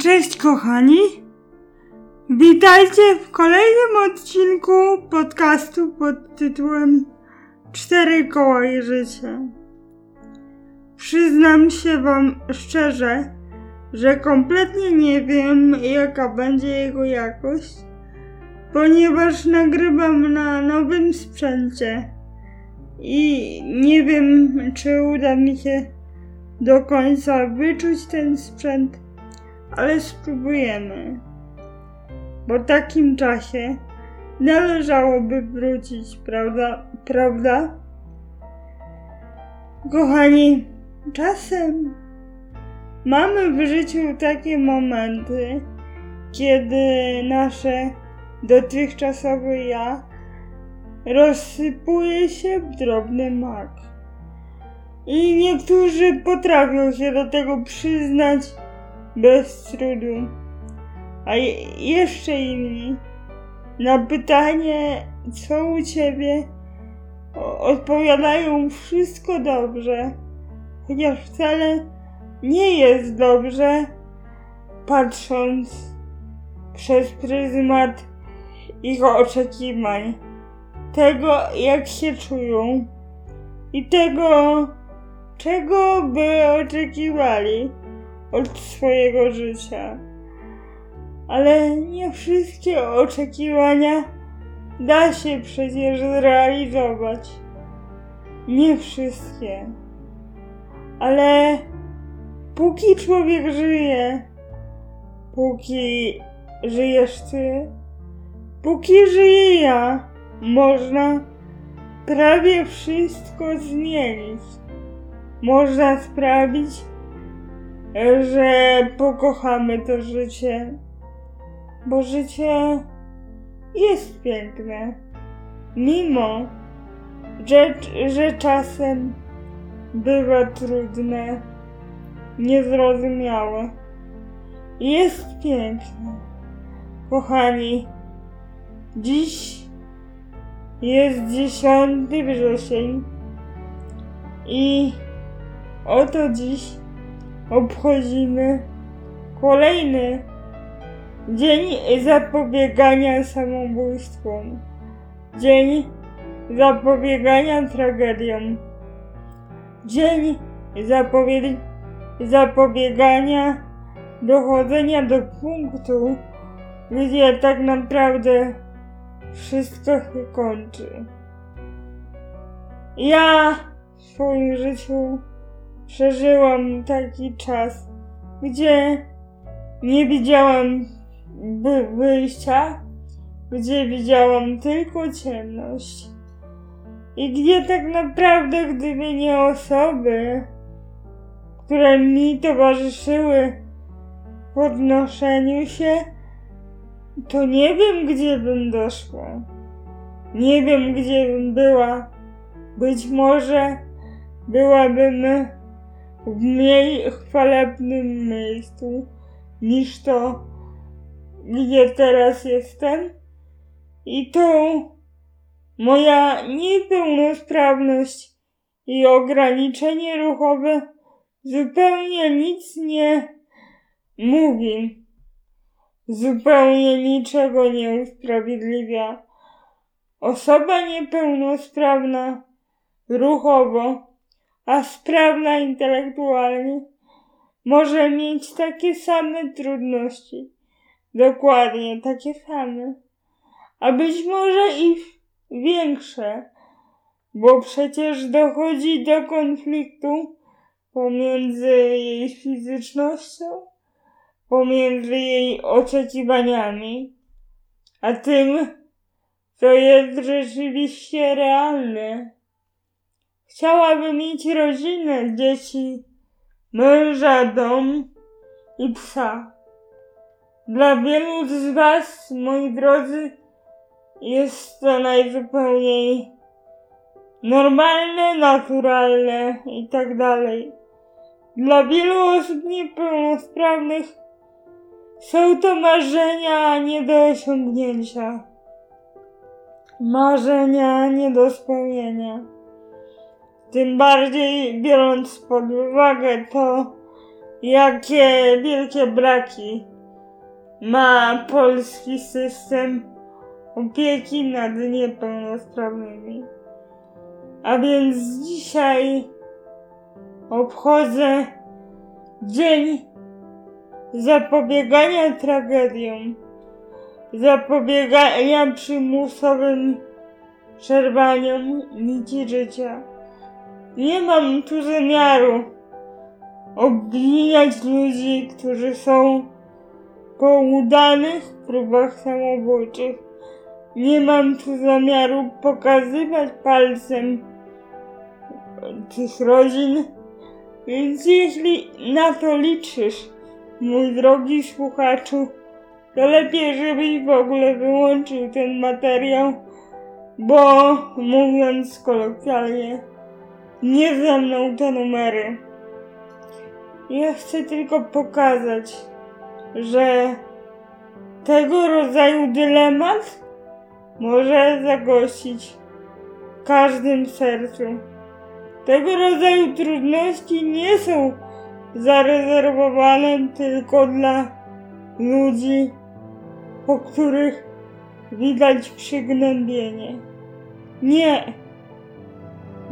Cześć kochani! Witajcie w kolejnym odcinku podcastu pod tytułem Cztery koła i życie. Przyznam się wam szczerze, że kompletnie nie wiem jaka będzie jego jakość, ponieważ nagrywam na nowym sprzęcie i nie wiem czy uda mi się do końca wyczuć ten sprzęt ale spróbujemy. Po takim czasie należałoby wrócić, prawda? Prawda? Kochani, czasem mamy w życiu takie momenty, kiedy nasze dotychczasowe ja rozsypuje się w drobny mak. I niektórzy potrafią się do tego przyznać bez trudu. A jeszcze inni. Na pytanie, co u ciebie, odpowiadają wszystko dobrze, chociaż wcale nie jest dobrze, patrząc przez pryzmat ich oczekiwań, tego jak się czują. I tego, czego by oczekiwali od swojego życia. Ale nie wszystkie oczekiwania da się przecież zrealizować. Nie wszystkie. Ale póki człowiek żyje, póki żyjesz ty, póki żyję ja, można prawie wszystko zmienić. Można sprawić, że pokochamy to życie, bo życie jest piękne, mimo że, że czasem bywa trudne, niezrozumiałe. Jest piękne. Kochani, dziś jest 10 wrzesień i oto dziś obchodzimy kolejny dzień zapobiegania samobójstwom. Dzień zapobiegania tragediom. Dzień zapowie- zapobiegania dochodzenia do punktu, gdzie tak naprawdę wszystko się kończy. Ja w swoim życiu przeżyłam taki czas, gdzie nie widziałam wyjścia, gdzie widziałam tylko ciemność. I gdzie tak naprawdę, gdyby nie osoby, które mi towarzyszyły w podnoszeniu się, to nie wiem, gdzie bym doszła. Nie wiem, gdzie bym była. Być może byłabym w mniej chwalebnym miejscu niż to, gdzie teraz jestem. I to moja niepełnosprawność i ograniczenie ruchowe zupełnie nic nie mówi. Zupełnie niczego nie usprawiedliwia. Osoba niepełnosprawna ruchowo a sprawna intelektualnie, może mieć takie same trudności. Dokładnie takie same. A być może i większe, bo przecież dochodzi do konfliktu pomiędzy jej fizycznością, pomiędzy jej oczekiwaniami, a tym, co jest rzeczywiście realne. Chciałabym mieć rodzinę, dzieci, męża, dom i psa. Dla wielu z Was, moi drodzy, jest to najzupełniej normalne, naturalne i tak dalej. Dla wielu osób niepełnosprawnych są to marzenia nie do osiągnięcia. Marzenia nie do spełnienia. Tym bardziej biorąc pod uwagę to, jakie wielkie braki ma polski system opieki nad niepełnosprawnymi. A więc dzisiaj obchodzę Dzień Zapobiegania Tragediom, zapobiegania przymusowym przerwaniom nici życia. Nie mam tu zamiaru obwiniać ludzi, którzy są po udanych próbach samobójczych. Nie mam tu zamiaru pokazywać palcem tych rodzin, więc jeśli na to liczysz, mój drogi słuchaczu, to lepiej, żebyś w ogóle wyłączył ten materiał, bo mówiąc kolokwialnie, nie ze mną te numery. Ja chcę tylko pokazać, że tego rodzaju dylemat może zagościć w każdym sercu. Tego rodzaju trudności nie są zarezerwowane tylko dla ludzi, po których widać przygnębienie. Nie.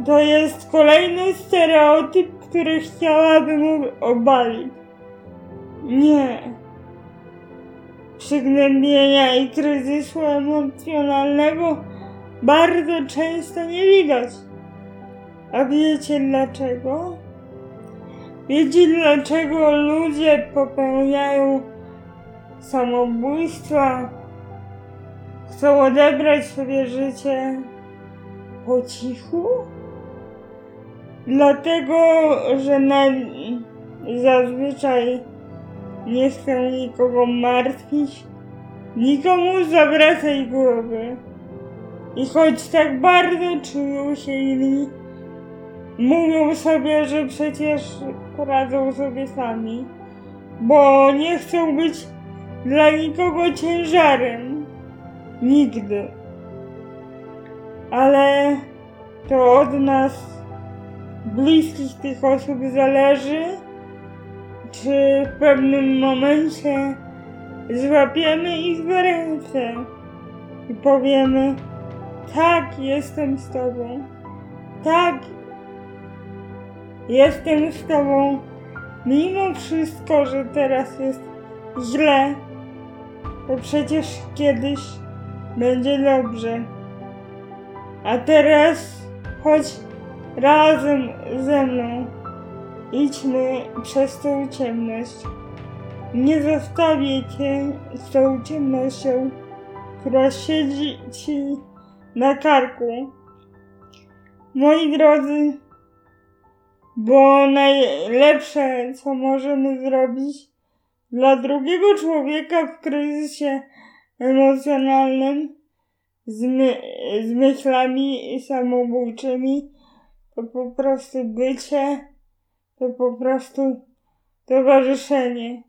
To jest kolejny stereotyp, który chciałabym obalić. Nie. Przygnębienia i kryzysu emocjonalnego bardzo często nie widać. A wiecie dlaczego? Wiecie dlaczego ludzie popełniają samobójstwa? Chcą odebrać sobie życie po cichu? Dlatego, że na, zazwyczaj nie chcą nikogo martwić, nikomu zawracać głowy. I choć tak bardzo czują się inni, mówią sobie, że przecież poradzą sobie sami, bo nie chcą być dla nikogo ciężarem. Nigdy. Ale to od nas, bliskich tych osób, zależy, czy w pewnym momencie złapiemy ich za ręce i powiemy: Tak, jestem z Tobą. Tak, jestem z Tobą. Mimo wszystko, że teraz jest źle, to przecież kiedyś będzie dobrze. A teraz chodź razem ze mną. Idźmy przez tą ciemność. Nie zostawię cię z tą ciemnością, która siedzi ci na karku. Moi drodzy, bo najlepsze, co możemy zrobić dla drugiego człowieka w kryzysie emocjonalnym z, my z myślami samobójczymi, to po prostu bycie to po prostu towarzyszenie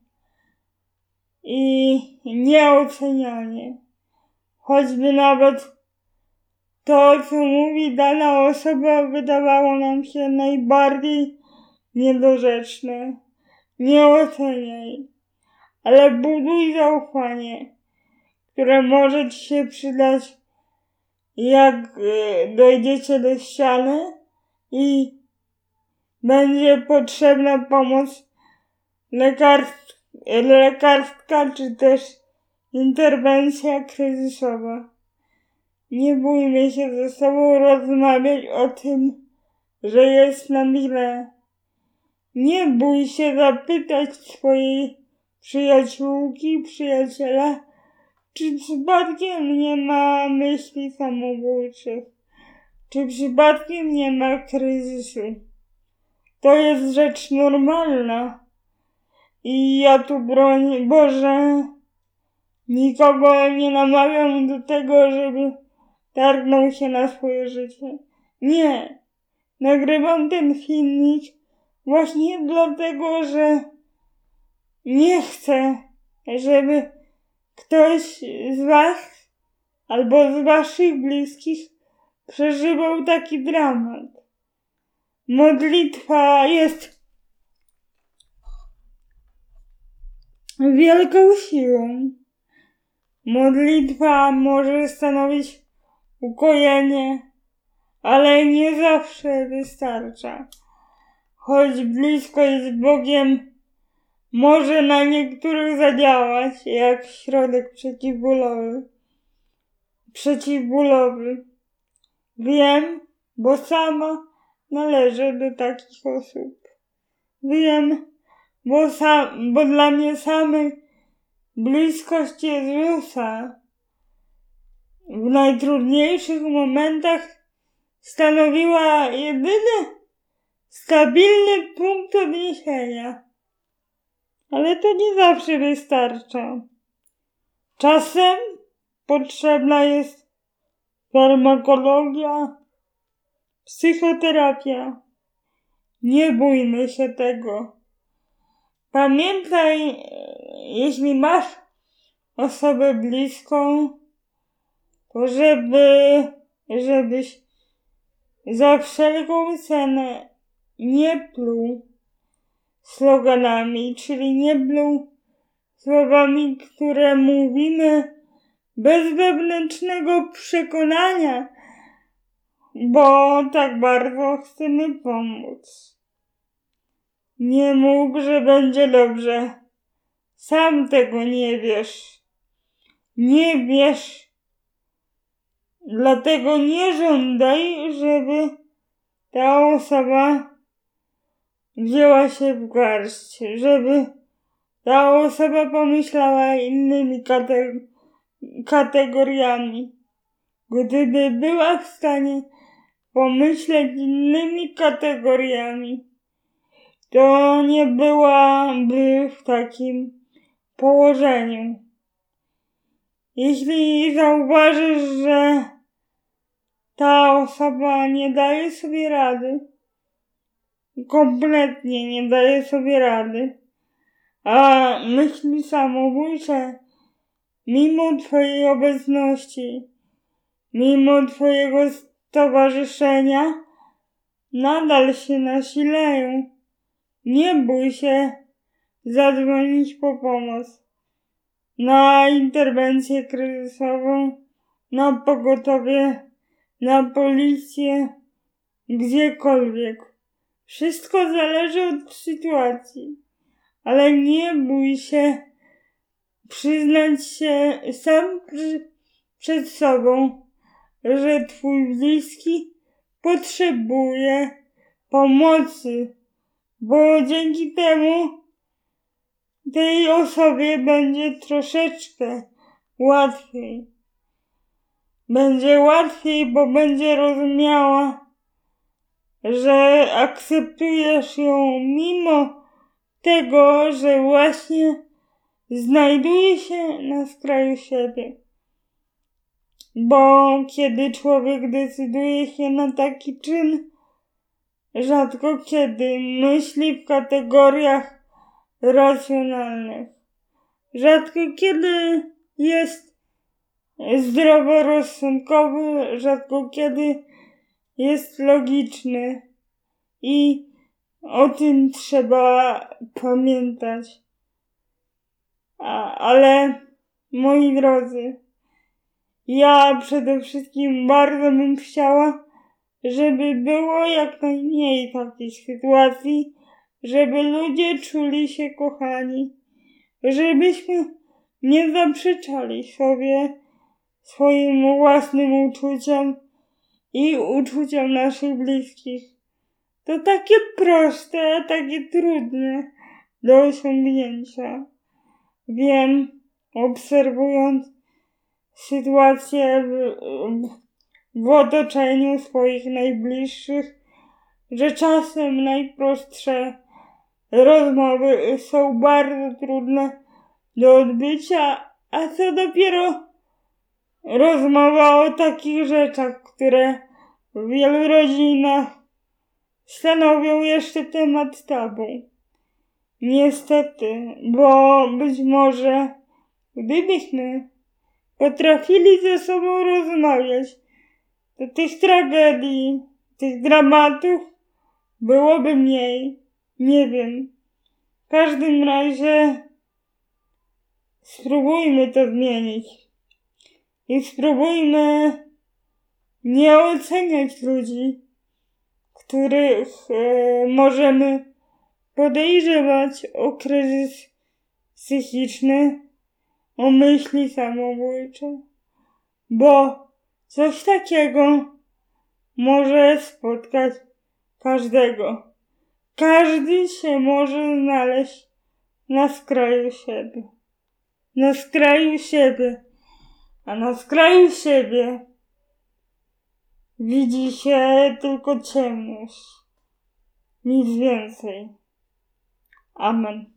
i nieocenianie. Choćby nawet to, co mówi dana osoba, wydawało nam się najbardziej niedorzeczne. Nie oceniaj, ale buduj zaufanie, które może ci się przydać, jak y, dojdziecie do ściany i będzie potrzebna pomoc lekarstw, lekarska czy też interwencja kryzysowa. Nie bójmy się ze sobą rozmawiać o tym, że jest nam źle. Nie bój się zapytać swojej przyjaciółki, przyjaciela, czy przypadkiem nie ma myśli samobójczych, czy przypadkiem nie ma kryzysu. To jest rzecz normalna. I ja tu broń Boże, nikogo nie namawiam do tego, żeby targnął się na swoje życie. Nie. Nagrywam ten filmik właśnie dlatego, że nie chcę, żeby ktoś z Was albo z Waszych bliskich przeżywał taki dramat. Modlitwa jest wielką siłą. Modlitwa może stanowić ukojenie, ale nie zawsze wystarcza. Choć blisko jest Bogiem, może na niektórych zadziałać jak środek przeciwbólowy. Przeciwbólowy. Wiem, bo sama należę do takich osób. Wiem, bo, sam, bo dla mnie samej bliskość Jezusa w najtrudniejszych momentach stanowiła jedyny stabilny punkt odniesienia. Ale to nie zawsze wystarcza. Czasem potrzebna jest farmakologia, psychoterapia. Nie bójmy się tego. Pamiętaj, jeśli masz osobę bliską, to żeby, żebyś za wszelką cenę nie pluł sloganami, czyli nie pluł słowami, które mówimy bez wewnętrznego przekonania, bo tak bardzo chcemy pomóc. Nie mów, że będzie dobrze. Sam tego nie wiesz. Nie wiesz. Dlatego nie żądaj, żeby ta osoba wzięła się w garść, żeby ta osoba pomyślała innymi kate- kategoriami. Gdyby była w stanie pomyśleć innymi kategoriami, to nie byłaby w takim położeniu. Jeśli zauważysz, że ta osoba nie daje sobie rady, kompletnie nie daje sobie rady, a myśli samobójcze, mimo Twojej obecności, mimo Twojego stowarzyszenia, nadal się nasilają nie bój się zadzwonić po pomoc. Na interwencję kryzysową, na pogotowie, na policję, gdziekolwiek. Wszystko zależy od sytuacji, ale nie bój się przyznać się sam przed sobą, że twój bliski potrzebuje pomocy bo dzięki temu tej osobie będzie troszeczkę łatwiej. Będzie łatwiej, bo będzie rozumiała, że akceptujesz ją mimo tego, że właśnie znajduje się na skraju siebie. Bo kiedy człowiek decyduje się na taki czyn, rzadko kiedy myśli w kategoriach racjonalnych. Rzadko kiedy jest zdroworozsądkowy, rzadko kiedy jest logiczny. I o tym trzeba pamiętać. A, ale moi drodzy, ja przede wszystkim bardzo bym chciała, żeby było jak najmniej takich sytuacji, żeby ludzie czuli się kochani, żebyśmy nie zaprzeczali sobie swoim własnym uczuciom i uczuciom naszych bliskich. To takie proste, takie trudne do osiągnięcia. Wiem, obserwując sytuację w, w w otoczeniu swoich najbliższych, że czasem najprostsze rozmowy są bardzo trudne do odbycia, a co dopiero rozmowa o takich rzeczach, które w wielu rodzinach stanowią jeszcze temat tabu. Niestety, bo być może gdybyśmy potrafili ze sobą rozmawiać, to tych tragedii, tych dramatów byłoby mniej. Nie wiem. W każdym razie spróbujmy to zmienić. I spróbujmy nie oceniać ludzi, których e, możemy podejrzewać o kryzys psychiczny, o myśli samobójcze, bo coś takiego może spotkać każdego. Każdy się może znaleźć na skraju siebie. Na skraju siebie. A na skraju siebie widzi się tylko ciemność. Nic więcej. Amen.